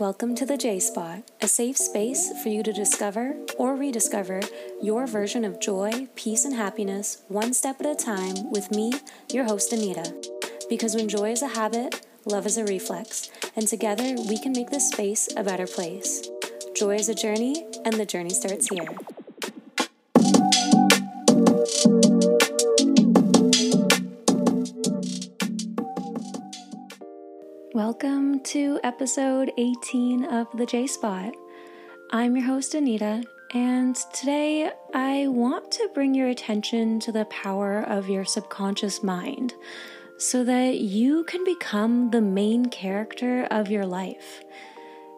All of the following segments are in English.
Welcome to the J Spot, a safe space for you to discover or rediscover your version of joy, peace, and happiness one step at a time with me, your host, Anita. Because when joy is a habit, love is a reflex, and together we can make this space a better place. Joy is a journey, and the journey starts here. Welcome to episode 18 of the J Spot. I'm your host, Anita, and today I want to bring your attention to the power of your subconscious mind so that you can become the main character of your life.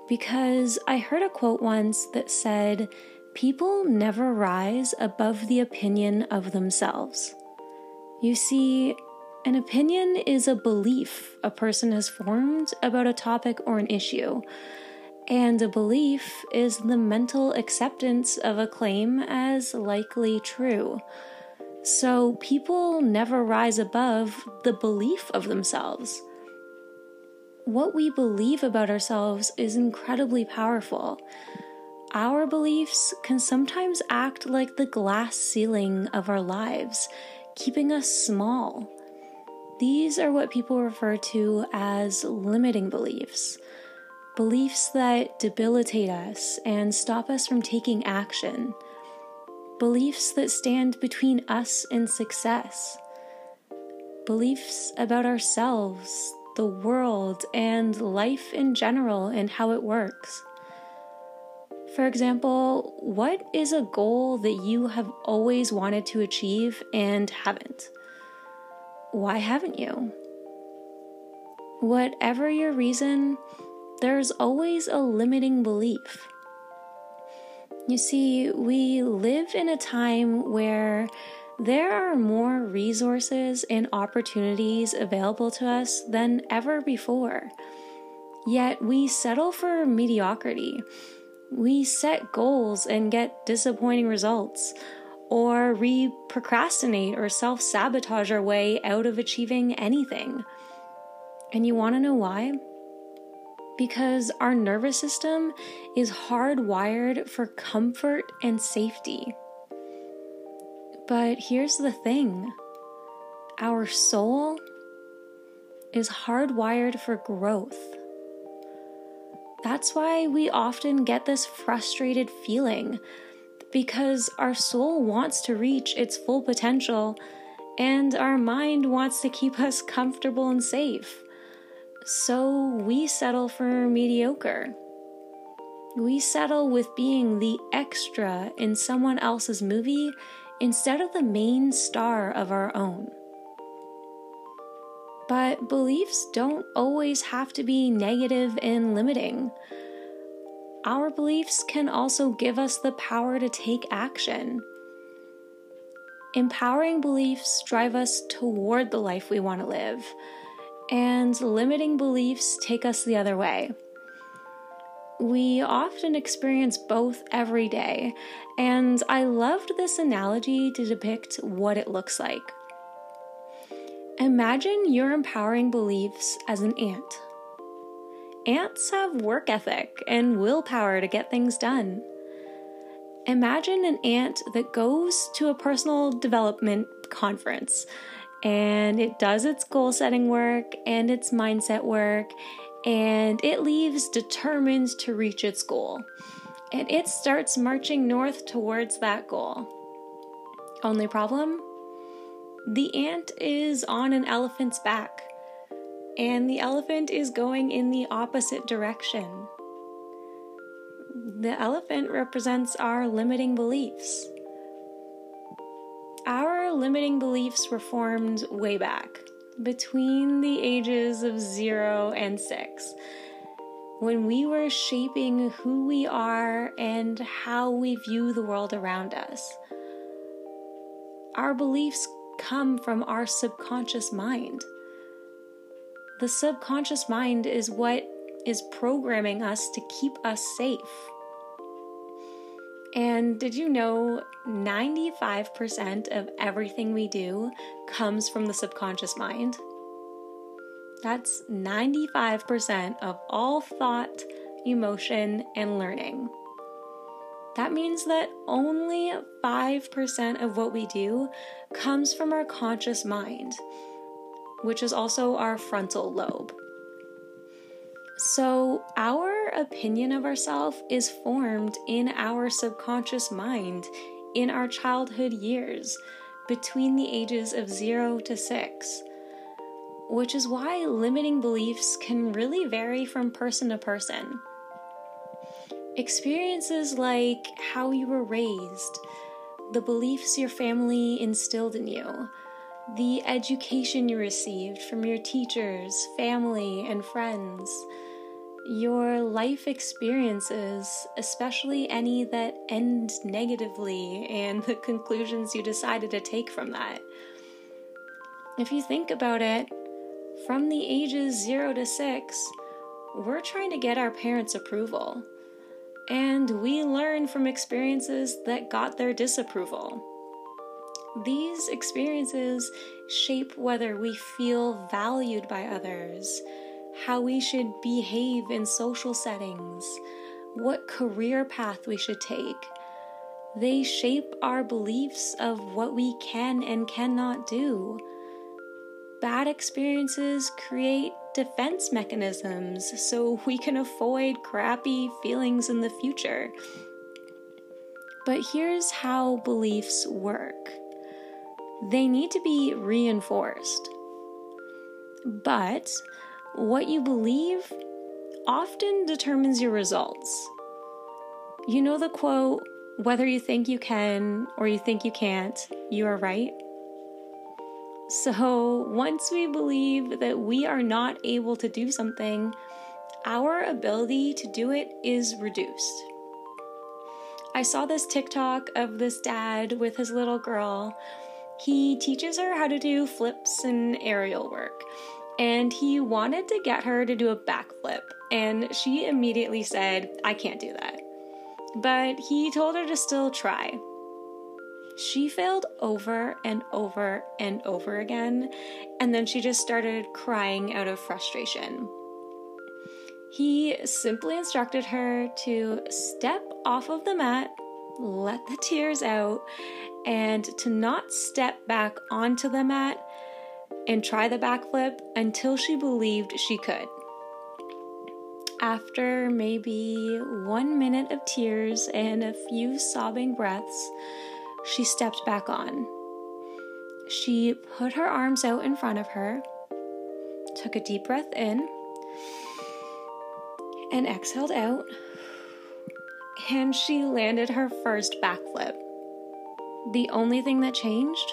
Because I heard a quote once that said, People never rise above the opinion of themselves. You see, an opinion is a belief a person has formed about a topic or an issue, and a belief is the mental acceptance of a claim as likely true. So people never rise above the belief of themselves. What we believe about ourselves is incredibly powerful. Our beliefs can sometimes act like the glass ceiling of our lives, keeping us small these are what people refer to as limiting beliefs beliefs that debilitate us and stop us from taking action, beliefs that stand between us and success, beliefs about ourselves, the world, and life in general and how it works. For example, what is a goal that you have always wanted to achieve and haven't? Why haven't you? Whatever your reason, there's always a limiting belief. You see, we live in a time where there are more resources and opportunities available to us than ever before. Yet we settle for mediocrity. We set goals and get disappointing results or re procrastinate or self sabotage our way out of achieving anything. And you want to know why? Because our nervous system is hardwired for comfort and safety. But here's the thing our soul is hardwired for growth. That's why we often get this frustrated feeling because our soul wants to reach its full potential and our mind wants to keep us comfortable and safe. So we settle for mediocre. We settle with being the extra in someone else's movie instead of the main star of our own. But beliefs don't always have to be negative and limiting our beliefs can also give us the power to take action. Empowering beliefs drive us toward the life we want to live, and limiting beliefs take us the other way. We often experience both every day, and I loved this analogy to depict what it looks like. Imagine your empowering beliefs as an ant ants have work ethic and willpower to get things done. Imagine an ant that goes to a personal development conference and it does its goal setting work and its mindset work and it leaves determined to reach its goal. And it starts marching north towards that goal. Only problem? The ant is on an elephant's back and the elephant is going in the opposite direction. The elephant represents our limiting beliefs. Our limiting beliefs were formed way back, between the ages of zero and six, when we were shaping who we are and how we view the world around us. Our beliefs come from our subconscious mind the subconscious mind is what is programming us to keep us safe. And did you know 95% of everything we do comes from the subconscious mind? That's 95% of all thought, emotion, and learning. That means that only 5% of what we do comes from our conscious mind, which is also our frontal lobe. So, our opinion of ourselves is formed in our subconscious mind in our childhood years between the ages of 0 to 6, which is why limiting beliefs can really vary from person to person. Experiences like how you were raised, the beliefs your family instilled in you, the education you received from your teachers, family, and friends, your life experiences, especially any that end negatively, and the conclusions you decided to take from that. If you think about it, from the ages 0 to 6, we're trying to get our parents' approval and we learn from experiences that got their disapproval. These experiences shape whether we feel valued by others, how we should behave in social settings, what career path we should take. They shape our beliefs of what we can and cannot do. Bad experiences create defense mechanisms so we can avoid crappy feelings in the future. But here's how beliefs work they need to be reinforced. But what you believe often determines your results. You know the quote, whether you think you can or you think you can't, you are right? So, once we believe that we are not able to do something, our ability to do it is reduced. I saw this TikTok of this dad with his little girl. He teaches her how to do flips and aerial work, and he wanted to get her to do a backflip, and she immediately said, I can't do that. But he told her to still try. She failed over and over and over again, and then she just started crying out of frustration. He simply instructed her to step off of the mat, let the tears out, and to not step back onto the mat and try the backflip until she believed she could. After maybe one minute of tears and a few sobbing breaths, she stepped back on. She put her arms out in front of her, took a deep breath in, and exhaled out, and she landed her first backflip. The only thing that changed?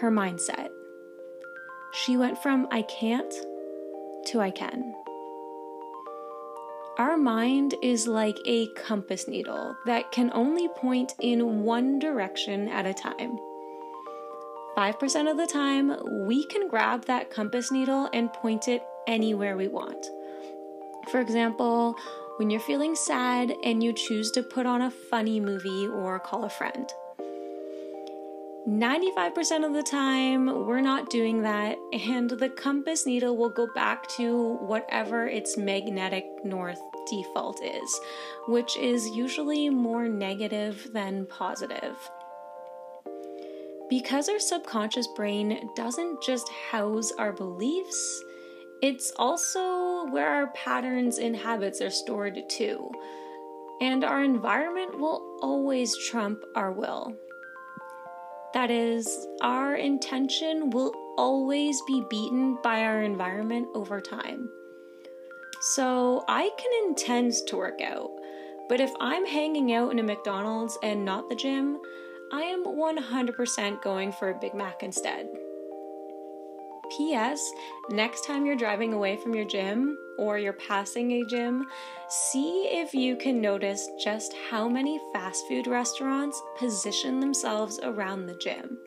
Her mindset. She went from I can't to I can. Our mind is like a compass needle that can only point in one direction at a time. 5% of the time, we can grab that compass needle and point it anywhere we want. For example, when you're feeling sad and you choose to put on a funny movie or call a friend. 95% of the time, we're not doing that, and the compass needle will go back to whatever its magnetic north default is, which is usually more negative than positive. Because our subconscious brain doesn't just house our beliefs, it's also where our patterns and habits are stored too. And our environment will always trump our will. That is, our intention will always be beaten by our environment over time. So I can intend to work out, but if I'm hanging out in a McDonald's and not the gym, I am 100% going for a Big Mac instead. P.S. Next time you're driving away from your gym or you're passing a gym, see if you can notice just how many fast food restaurants position themselves around the gym.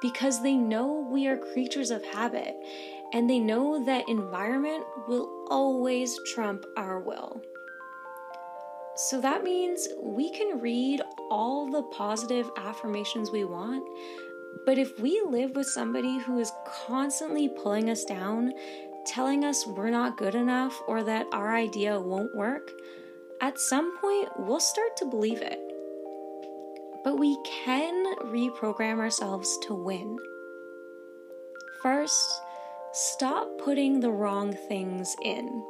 Because they know we are creatures of habit and they know that environment will always trump our will. So that means we can read all the positive affirmations we want, but if we live with somebody who is constantly pulling us down, telling us we're not good enough or that our idea won't work, at some point we'll start to believe it. But we can reprogram ourselves to win. First, stop putting the wrong things in.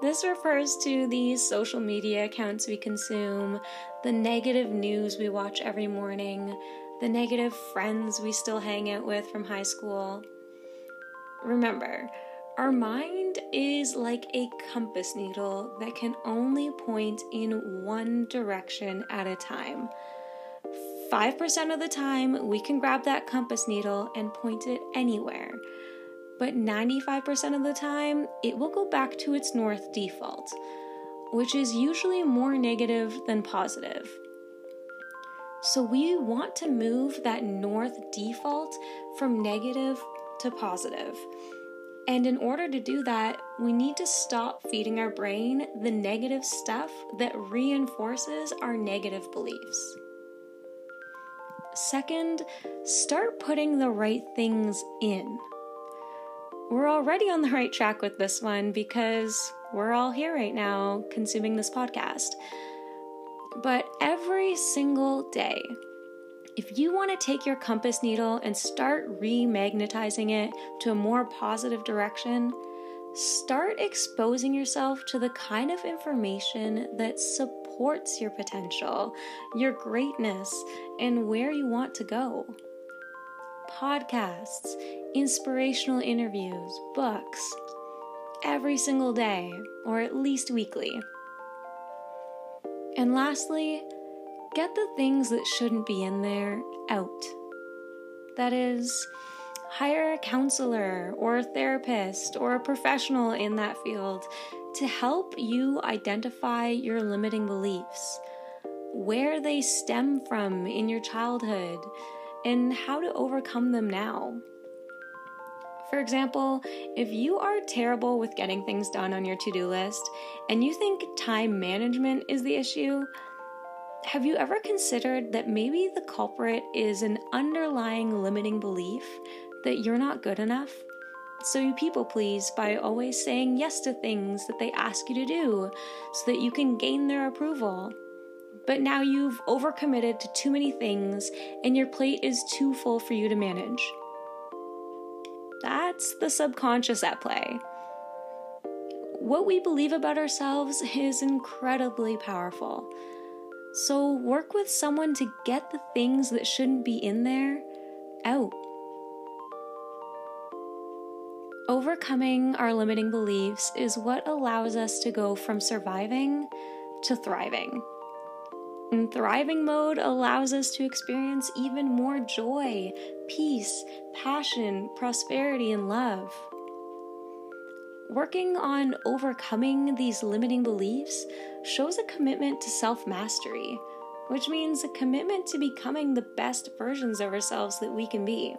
This refers to the social media accounts we consume, the negative news we watch every morning, the negative friends we still hang out with from high school. Remember, our mind is like a compass needle that can only point in one direction at a time. 5% of the time, we can grab that compass needle and point it anywhere. But 95% of the time, it will go back to its north default, which is usually more negative than positive. So, we want to move that north default from negative to positive. And in order to do that, we need to stop feeding our brain the negative stuff that reinforces our negative beliefs. Second, start putting the right things in. We're already on the right track with this one because we're all here right now consuming this podcast. But every single day, if you want to take your compass needle and start remagnetizing it to a more positive direction, start exposing yourself to the kind of information that supports your potential, your greatness, and where you want to go. Podcasts, inspirational interviews, books, every single day, or at least weekly. And lastly, get the things that shouldn't be in there out. That is, hire a counselor or a therapist or a professional in that field to help you identify your limiting beliefs, where they stem from in your childhood, and how to overcome them now. For example, if you are terrible with getting things done on your to do list and you think time management is the issue, have you ever considered that maybe the culprit is an underlying limiting belief that you're not good enough? So you people please by always saying yes to things that they ask you to do so that you can gain their approval. But now you've overcommitted to too many things and your plate is too full for you to manage. That's the subconscious at play. What we believe about ourselves is incredibly powerful. So work with someone to get the things that shouldn't be in there out. Overcoming our limiting beliefs is what allows us to go from surviving to thriving. And thriving mode allows us to experience even more joy, peace, passion, prosperity, and love. Working on overcoming these limiting beliefs shows a commitment to self mastery, which means a commitment to becoming the best versions of ourselves that we can be.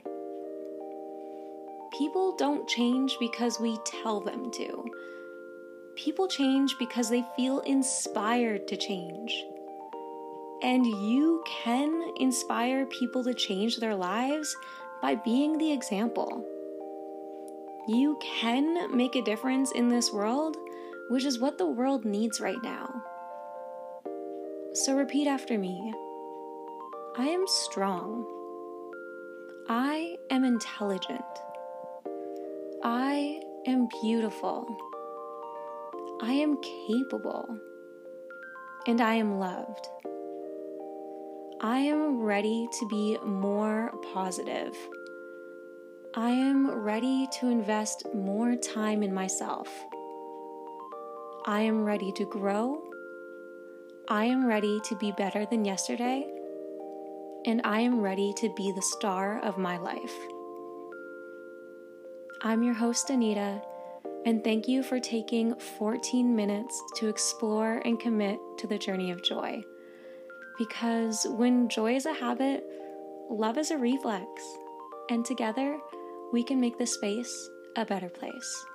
People don't change because we tell them to. People change because they feel inspired to change. And you can inspire people to change their lives by being the example. You can make a difference in this world, which is what the world needs right now. So repeat after me I am strong. I am intelligent. I am beautiful. I am capable. And I am loved. I am ready to be more positive. I am ready to invest more time in myself. I am ready to grow. I am ready to be better than yesterday. And I am ready to be the star of my life. I'm your host, Anita, and thank you for taking 14 minutes to explore and commit to the journey of joy. Because when joy is a habit, love is a reflex, and together we can make this space a better place.